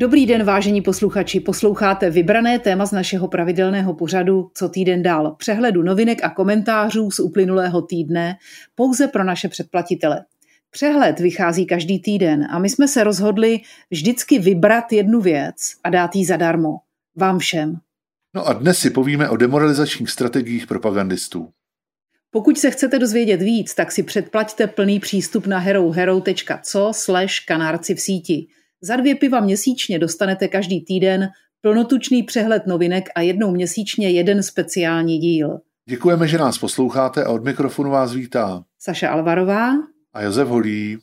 Dobrý den, vážení posluchači. Posloucháte vybrané téma z našeho pravidelného pořadu Co týden dál. Přehledu novinek a komentářů z uplynulého týdne pouze pro naše předplatitele. Přehled vychází každý týden a my jsme se rozhodli vždycky vybrat jednu věc a dát ji zadarmo. Vám všem. No a dnes si povíme o demoralizačních strategiích propagandistů. Pokud se chcete dozvědět víc, tak si předplaťte plný přístup na herohero.co slash kanárci v síti. Za dvě piva měsíčně dostanete každý týden plnotučný přehled novinek a jednou měsíčně jeden speciální díl. Děkujeme, že nás posloucháte a od mikrofonu vás vítá Saša Alvarová a Josef Holí.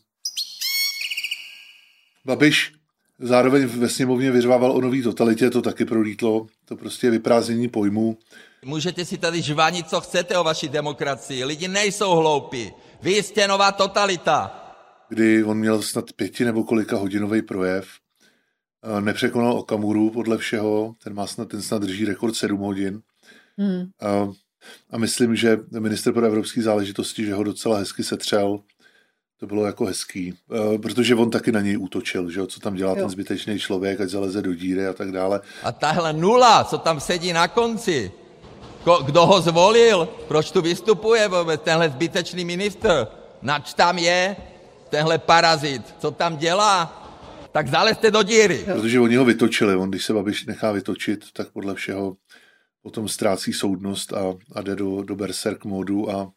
Babiš zároveň ve sněmovně vyřvával o nový totalitě, to taky prolítlo, to prostě je vyprázdnění pojmů. Můžete si tady žvanit, co chcete o vaší demokracii. Lidi nejsou hloupí. Vy jste nová totalita. Kdy on měl snad pěti nebo kolika hodinový projev. Nepřekonal Okamuru podle všeho, ten má snad, ten snad drží rekord 7 hodin. Hmm. A, a myslím, že minister pro evropské záležitosti, že ho docela hezky setřel. To bylo jako hezký, protože on taky na něj útočil, že jo, co tam dělá jo. ten zbytečný člověk, ať zaleze do díry a tak dále. A tahle nula, co tam sedí na konci, kdo ho zvolil? Proč tu vystupuje vůbec tenhle zbytečný ministr? Nač tam je tenhle parazit? Co tam dělá? Tak zalezte do díry. Protože oni ho vytočili. On, když se Babiš nechá vytočit, tak podle všeho potom ztrácí soudnost a, a jde do, do berserk modu a,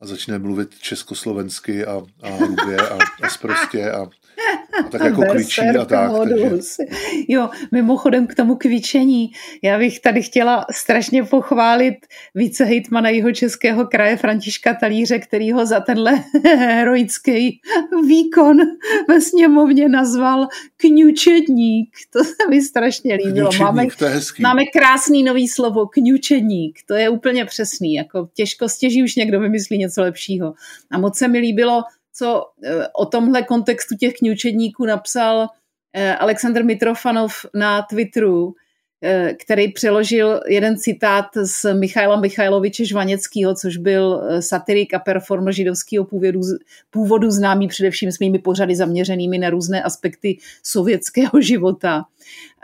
a začne mluvit československy a, a hrubě a, a sprostě a, a tak jako kvičí a tak. Takže... Jo, mimochodem k tomu kvičení. Já bych tady chtěla strašně pochválit více hejtmana jeho českého kraje Františka Talíře, který ho za tenhle heroický výkon ve sněmovně nazval kňučedník. To se mi strašně líbilo. Máme, to je hezký. máme krásný nový slovo, kňučedník. To je úplně přesný. Jako těžko stěží už někdo vymyslí něco lepšího. A moc se mi líbilo, co eh, o tomhle kontextu těch kňučedníků napsal eh, Aleksandr Mitrofanov na Twitteru, eh, který přeložil jeden citát z Michaila Michailoviče Žvaněckého, což byl satirik a performer židovského původu, původu známý především svými pořady zaměřenými na různé aspekty sovětského života.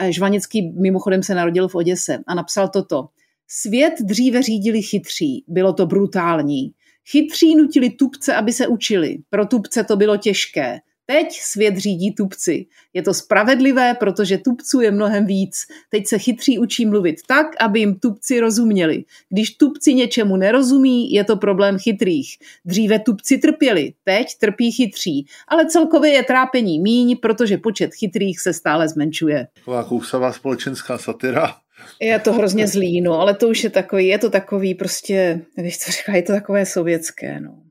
Žvaněcký mimochodem se narodil v Oděse a napsal toto. Svět dříve řídili chytří, bylo to brutální. Chytří nutili tupce, aby se učili. Pro tupce to bylo těžké. Teď svět řídí tupci. Je to spravedlivé, protože tupců je mnohem víc. Teď se chytří učí mluvit tak, aby jim tupci rozuměli. Když tupci něčemu nerozumí, je to problém chytrých. Dříve tupci trpěli, teď trpí chytří. Ale celkově je trápení míň, protože počet chytrých se stále zmenšuje. Taková kousavá společenská satira. Je to hrozně zlý, no, ale to už je takový, je to takový prostě, když to říká, je to takové sovětské, no.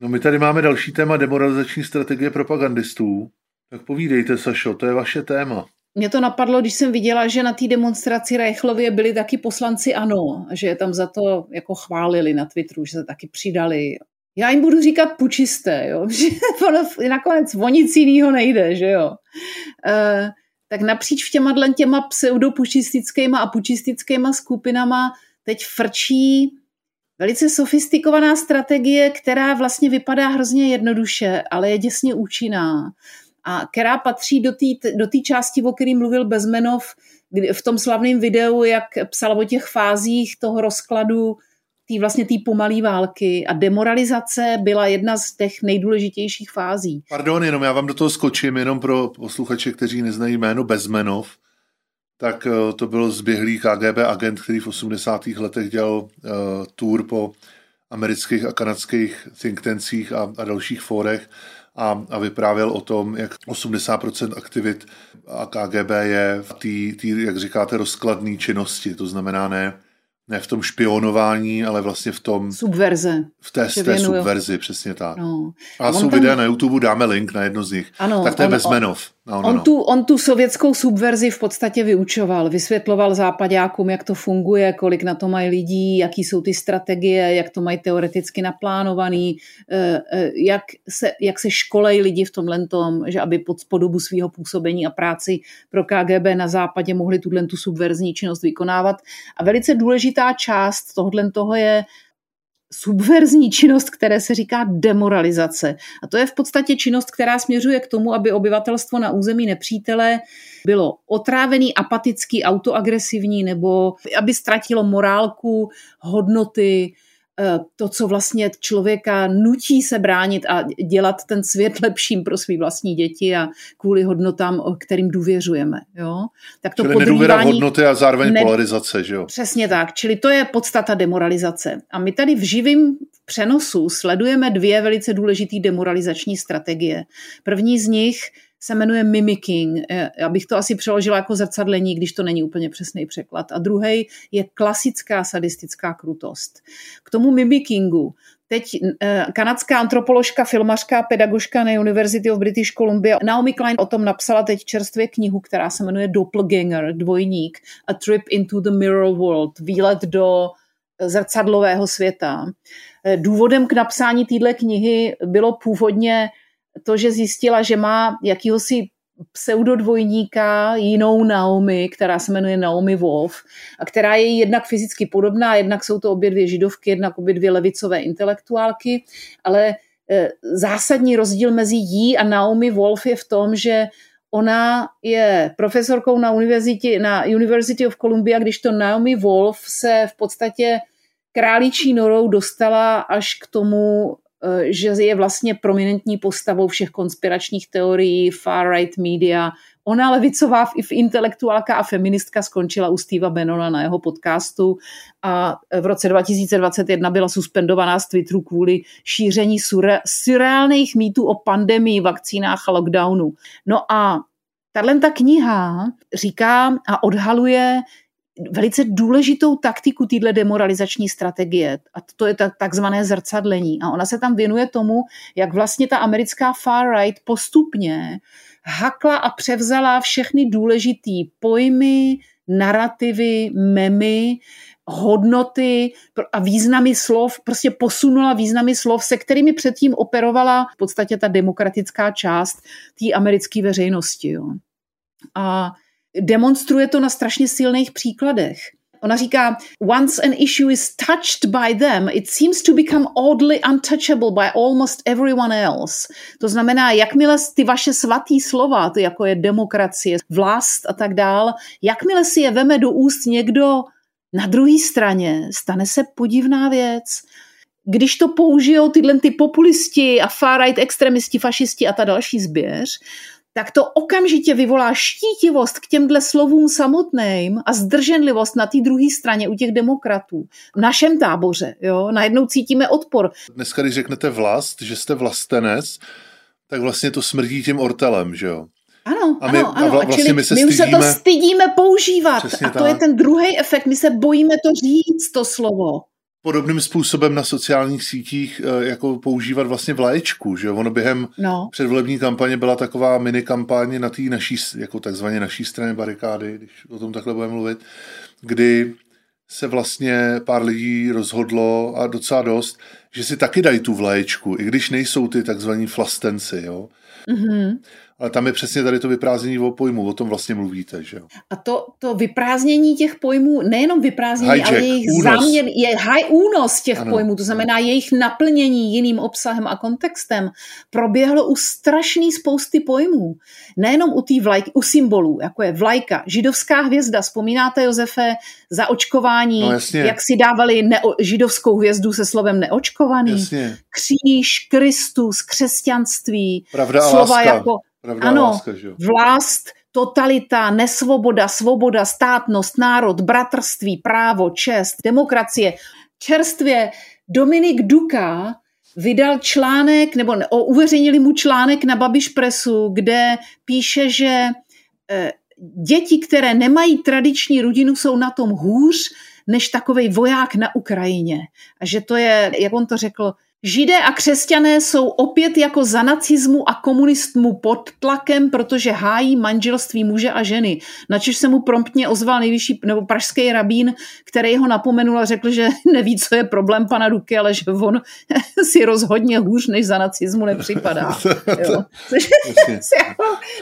No my tady máme další téma demoralizační strategie propagandistů. Tak povídejte, Sašo, to je vaše téma. Mě to napadlo, když jsem viděla, že na té demonstraci Rejchlově byli taky poslanci ANO, že je tam za to jako chválili na Twitteru, že se taky přidali. Já jim budu říkat pučisté, jo, že ono nakonec o nic jiného nejde, že jo. Uh, tak napříč těma těma pseudopučistickýma a pučistickýma skupinama teď frčí velice sofistikovaná strategie, která vlastně vypadá hrozně jednoduše, ale je děsně účinná a která patří do té do části, o které mluvil Bezmenov v tom slavném videu, jak psal o těch fázích toho rozkladu té vlastně té pomalé války a demoralizace byla jedna z těch nejdůležitějších fází. Pardon, jenom já vám do toho skočím, jenom pro posluchače, kteří neznají jméno Bezmenov, tak eh, to byl zběhlý KGB agent, který v 80. letech dělal uh, tour po amerických a kanadských think tancích a, a dalších fórech a, a vyprávěl o tom, jak 80% aktivit a KGB je v té, jak říkáte, rozkladné činnosti. To znamená ne ne v tom špionování, ale vlastně v tom... Subverze. V té, té subverzi, přesně tak. No. A, a jsou tam... videa na YouTube, dáme link na jedno z nich. Ano, tak to je Bezmenov. No, no, on, no. Tu, on tu sovětskou subverzi v podstatě vyučoval, vysvětloval západákům, jak to funguje, kolik na to mají lidí, jaký jsou ty strategie, jak to mají teoreticky naplánovaný, eh, eh, jak se, jak se školejí lidi v tomhle tom, že aby pod podobu svého působení a práci pro KGB na západě mohli tuhle tu subverzní činnost vykonávat. A velice důležitá část tohohle toho je subverzní činnost, které se říká demoralizace. A to je v podstatě činnost, která směřuje k tomu, aby obyvatelstvo na území nepřítele bylo otrávený, apatický, autoagresivní nebo aby ztratilo morálku, hodnoty, to, co vlastně člověka nutí se bránit a dělat ten svět lepším pro své vlastní děti a kvůli hodnotám, kterým důvěřujeme. Jo? Tak to Čili nedůvěra hodnoty a zároveň ne... polarizace, že jo? Přesně tak, čili to je podstata demoralizace. A my tady v živém přenosu sledujeme dvě velice důležité demoralizační strategie. První z nich se jmenuje mimicking. Eh, já bych to asi přeložila jako zrcadlení, když to není úplně přesný překlad. A druhý je klasická sadistická krutost. K tomu mimickingu Teď eh, kanadská antropoložka, filmařka, pedagožka na University of British Columbia Naomi Klein o tom napsala teď čerstvě knihu, která se jmenuje Doppelganger, dvojník, A Trip into the Mirror World, výlet do zrcadlového světa. Eh, důvodem k napsání téhle knihy bylo původně to, že zjistila, že má jakýhosi pseudodvojníka, jinou Naomi, která se jmenuje Naomi Wolf a která je jednak fyzicky podobná, jednak jsou to obě dvě židovky, jednak obě dvě levicové intelektuálky, ale e, zásadní rozdíl mezi jí a Naomi Wolf je v tom, že ona je profesorkou na univerzitě, na University of Columbia, když to Naomi Wolf se v podstatě králičí norou dostala až k tomu Eh, že je vlastně prominentní postavou všech konspiračních teorií, far-right media. Ona levicová intelektuálka a feministka skončila u Steva Bannona na jeho podcastu a v roce 2021 byla suspendovaná z Twitteru kvůli šíření surreálných mýtů o pandemii, vakcínách a lockdownu. No a tahle ta kniha říká a odhaluje velice důležitou taktiku téhle demoralizační strategie a to je takzvané zrcadlení. A ona se tam věnuje tomu, jak vlastně ta americká far-right postupně hakla a převzala všechny důležitý pojmy, narrativy, memy, hodnoty a významy slov, prostě posunula významy slov, se kterými předtím operovala v podstatě ta demokratická část té americké veřejnosti. Jo. A demonstruje to na strašně silných příkladech. Ona říká, once an issue is touched by them, it seems to become oddly untouchable by almost everyone else. To znamená, jakmile ty vaše svatý slova, to jako je demokracie, vlast a tak dál, jakmile si je veme do úst někdo na druhé straně, stane se podivná věc. Když to použijou tyhle ty populisti a far-right extremisti, fašisti a ta další zběř, tak to okamžitě vyvolá štítivost k těmhle slovům samotným a zdrženlivost na té druhé straně u těch demokratů. V našem táboře, jo, najednou cítíme odpor. Dneska, když řeknete vlast, že jste vlastenec, tak vlastně to smrdí tím ortelem, že jo? Ano, a my, ano, ano. A vlastně čili my, se my už se to stydíme používat. Přesně a to tak. je ten druhý efekt. My se bojíme to říct, to slovo podobným způsobem na sociálních sítích eh, jako používat vlastně vlaječku, že ono během no. předvolební kampaně byla taková mini kampaně na té naší, jako takzvaně naší straně barikády, když o tom takhle budeme mluvit, kdy se vlastně pár lidí rozhodlo a docela dost, že si taky dají tu vlaječku, i když nejsou ty takzvaní flastenci, jo. Mm-hmm. Ale tam je přesně tady to vyprázdnění o pojmu, o tom vlastně mluvíte, že jo? A to, to vyprázdnění těch pojmů, nejenom vyprázdnění, Hijack, ale jejich únos. záměr, je high únos těch ano, pojmů, to znamená ano. jejich naplnění jiným obsahem a kontextem, proběhlo u strašný spousty pojmů. Nejenom u vlajky, u symbolů, jako je vlajka, židovská hvězda, vzpomínáte Josefe, za očkování, no, jak si dávali neo, židovskou hvězdu se slovem neočkovaný, jasně. kříž, Kristus, křesťanství, Pravda slova láska. jako Pravda ano, láska, že? vlast, totalita, nesvoboda, svoboda, státnost, národ, bratrství, právo, čest, demokracie. Čerstvě Dominik Duka vydal článek, nebo uveřejnili mu článek na Babiš Presu, kde píše, že eh, děti, které nemají tradiční rodinu, jsou na tom hůř než takový voják na Ukrajině. A že to je, jak on to řekl, Židé a křesťané jsou opět jako za nacismu a komunistmu pod tlakem, protože hájí manželství muže a ženy. Načež se mu promptně ozval nejvyšší nebo pražský rabín, který ho napomenul a řekl, že neví, co je problém pana Duky, ale že on si rozhodně hůř než za nacismu nepřipadá. Jo.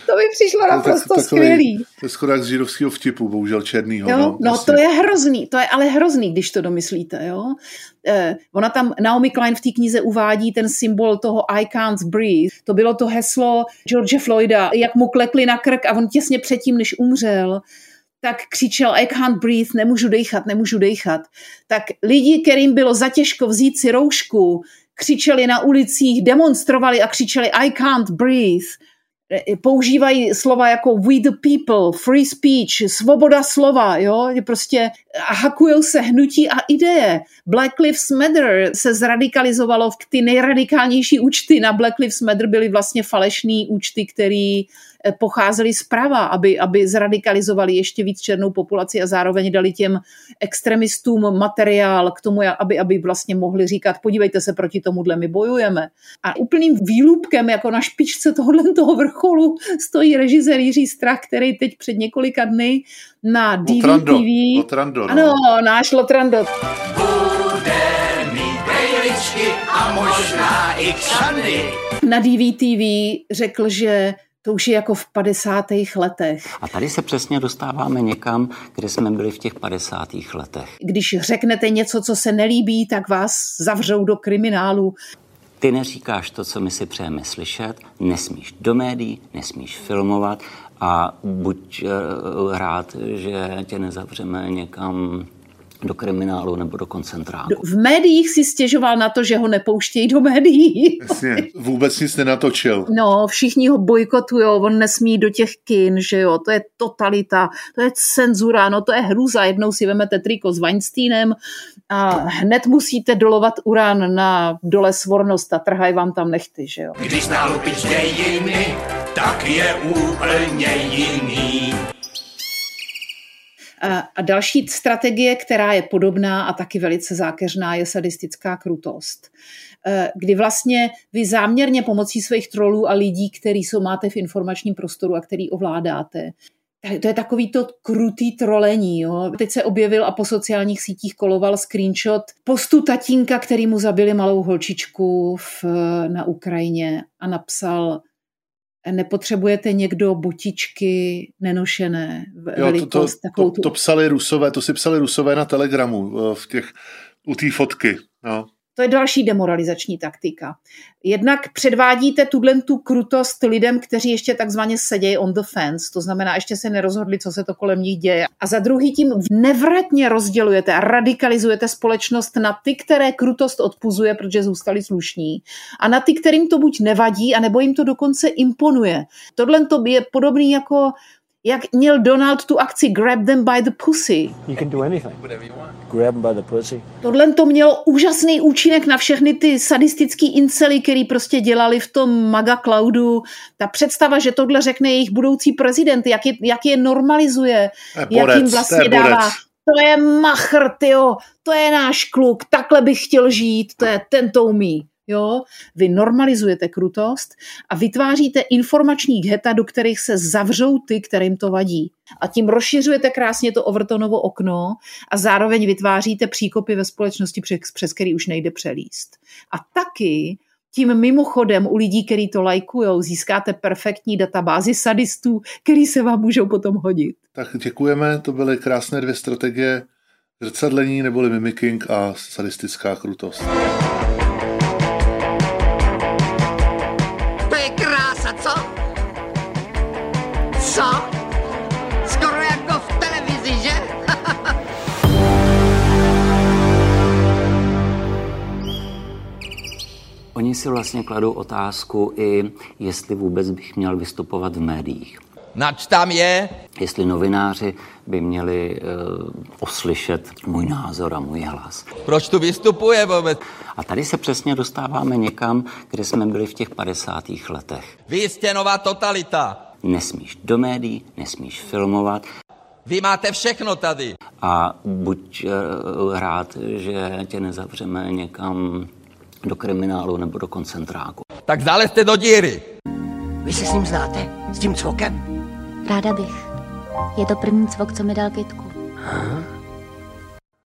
to by přišlo naprosto skvělý. To je schodák z židovského vtipu, bohužel černýho. Jo, no, no to je hrozný, to je ale hrozný, když to domyslíte. Jo? Eh, ona tam, Naomi Klein v té knize uvádí ten symbol toho I can't breathe. To bylo to heslo George Floyda, jak mu klekli na krk a on těsně předtím, než umřel, tak křičel I can't breathe, nemůžu dechat, nemůžu dechat. Tak lidi, kterým bylo zatěžko vzít si roušku, křičeli na ulicích, demonstrovali a křičeli I can't breathe používají slova jako we the people, free speech, svoboda slova, jo, prostě hakujou se hnutí a ideje. Black Lives Matter se zradikalizovalo v ty nejradikálnější účty na Black Lives Matter byly vlastně falešné účty, které Eh, pocházeli zprava, aby, aby zradikalizovali ještě víc černou populaci a zároveň dali těm extremistům materiál k tomu, aby, aby vlastně mohli říkat, podívejte se, proti tomuhle my bojujeme. A úplným výlupkem, jako na špičce tohohle toho vrcholu, stojí režisér Jiří Strach, který teď před několika dny na DVTV... Lotrando, no. Ano, náš Lotrando. a možná i kšandy. Na DVTV řekl, že to už je jako v 50. letech. A tady se přesně dostáváme někam, kde jsme byli v těch 50. letech. Když řeknete něco, co se nelíbí, tak vás zavřou do kriminálu. Ty neříkáš to, co my si přejeme slyšet, nesmíš do médií, nesmíš filmovat a buď uh, rád, že tě nezavřeme někam do kriminálu nebo do koncentráku. V médiích si stěžoval na to, že ho nepouštějí do médií. Jasně, vůbec nic nenatočil. No, všichni ho bojkotují, on nesmí do těch kin, že jo, to je totalita, to je cenzura, no to je hruza, jednou si vemete triko s Weinsteinem a hned musíte dolovat urán na dole svornost a trhaj vám tam nechty, že jo. Když nálupíš dějiny, tak je úplně jiný. A další strategie, která je podobná a taky velice zákeřná, je sadistická krutost. E, kdy vlastně vy záměrně pomocí svých trolů a lidí, který jsou máte v informačním prostoru a který ovládáte, to je takový to krutý trolení. Jo. Teď se objevil a po sociálních sítích koloval screenshot postu tatínka, který mu zabili malou holčičku v, na Ukrajině a napsal nepotřebujete někdo botičky nenošené, jo, velikost, to, to, to, to psali rusové, to si psali rusové na Telegramu eh, v těch, u té fotky. No. To je další demoralizační taktika. Jednak předvádíte tuhle tu krutost lidem, kteří ještě takzvaně sedějí on the fence, to znamená, ještě se nerozhodli, co se to kolem nich děje. A za druhý tím nevratně rozdělujete a radikalizujete společnost na ty, které krutost odpuzuje, protože zůstali slušní, a na ty, kterým to buď nevadí, anebo jim to dokonce imponuje. Tohle to je podobný jako jak měl Donald tu akci Grab them by the pussy. You can do anything. Grab them by the pussy. Tohle to mělo úžasný účinek na všechny ty sadistický incely, který prostě dělali v tom maga cloudu. Ta představa, že tohle řekne jejich budoucí prezident, jak je, jak je normalizuje, borec, jak jim vlastně to dává. To je machr, tyjo, to je náš kluk, takhle bych chtěl žít, to je, ten to umí. Jo? Vy normalizujete krutost a vytváříte informační geta, do kterých se zavřou ty, kterým to vadí. A tím rozšiřujete krásně to Overtonovo okno a zároveň vytváříte příkopy ve společnosti, přes, přes který už nejde přelíst. A taky tím mimochodem u lidí, kteří to lajkují, získáte perfektní databázi sadistů, který se vám můžou potom hodit. Tak děkujeme, to byly krásné dvě strategie zrcadlení neboli mimicking a sadistická krutost. Si vlastně kladou otázku i, jestli vůbec bych měl vystupovat v médiích. Nač tam je? Jestli novináři by měli uh, oslyšet můj názor a můj hlas. Proč tu vystupuje vůbec? A tady se přesně dostáváme někam, kde jsme byli v těch 50. letech. Vy jste nová totalita. Nesmíš do médií, nesmíš filmovat. Vy máte všechno tady. A buď uh, rád, že tě nezavřeme někam do kriminálu nebo do koncentráku. Tak zalezte do díry. Vy se s ním znáte? S tím cvokem? Ráda bych. Je to první cvok, co mi dal kytku. Aha.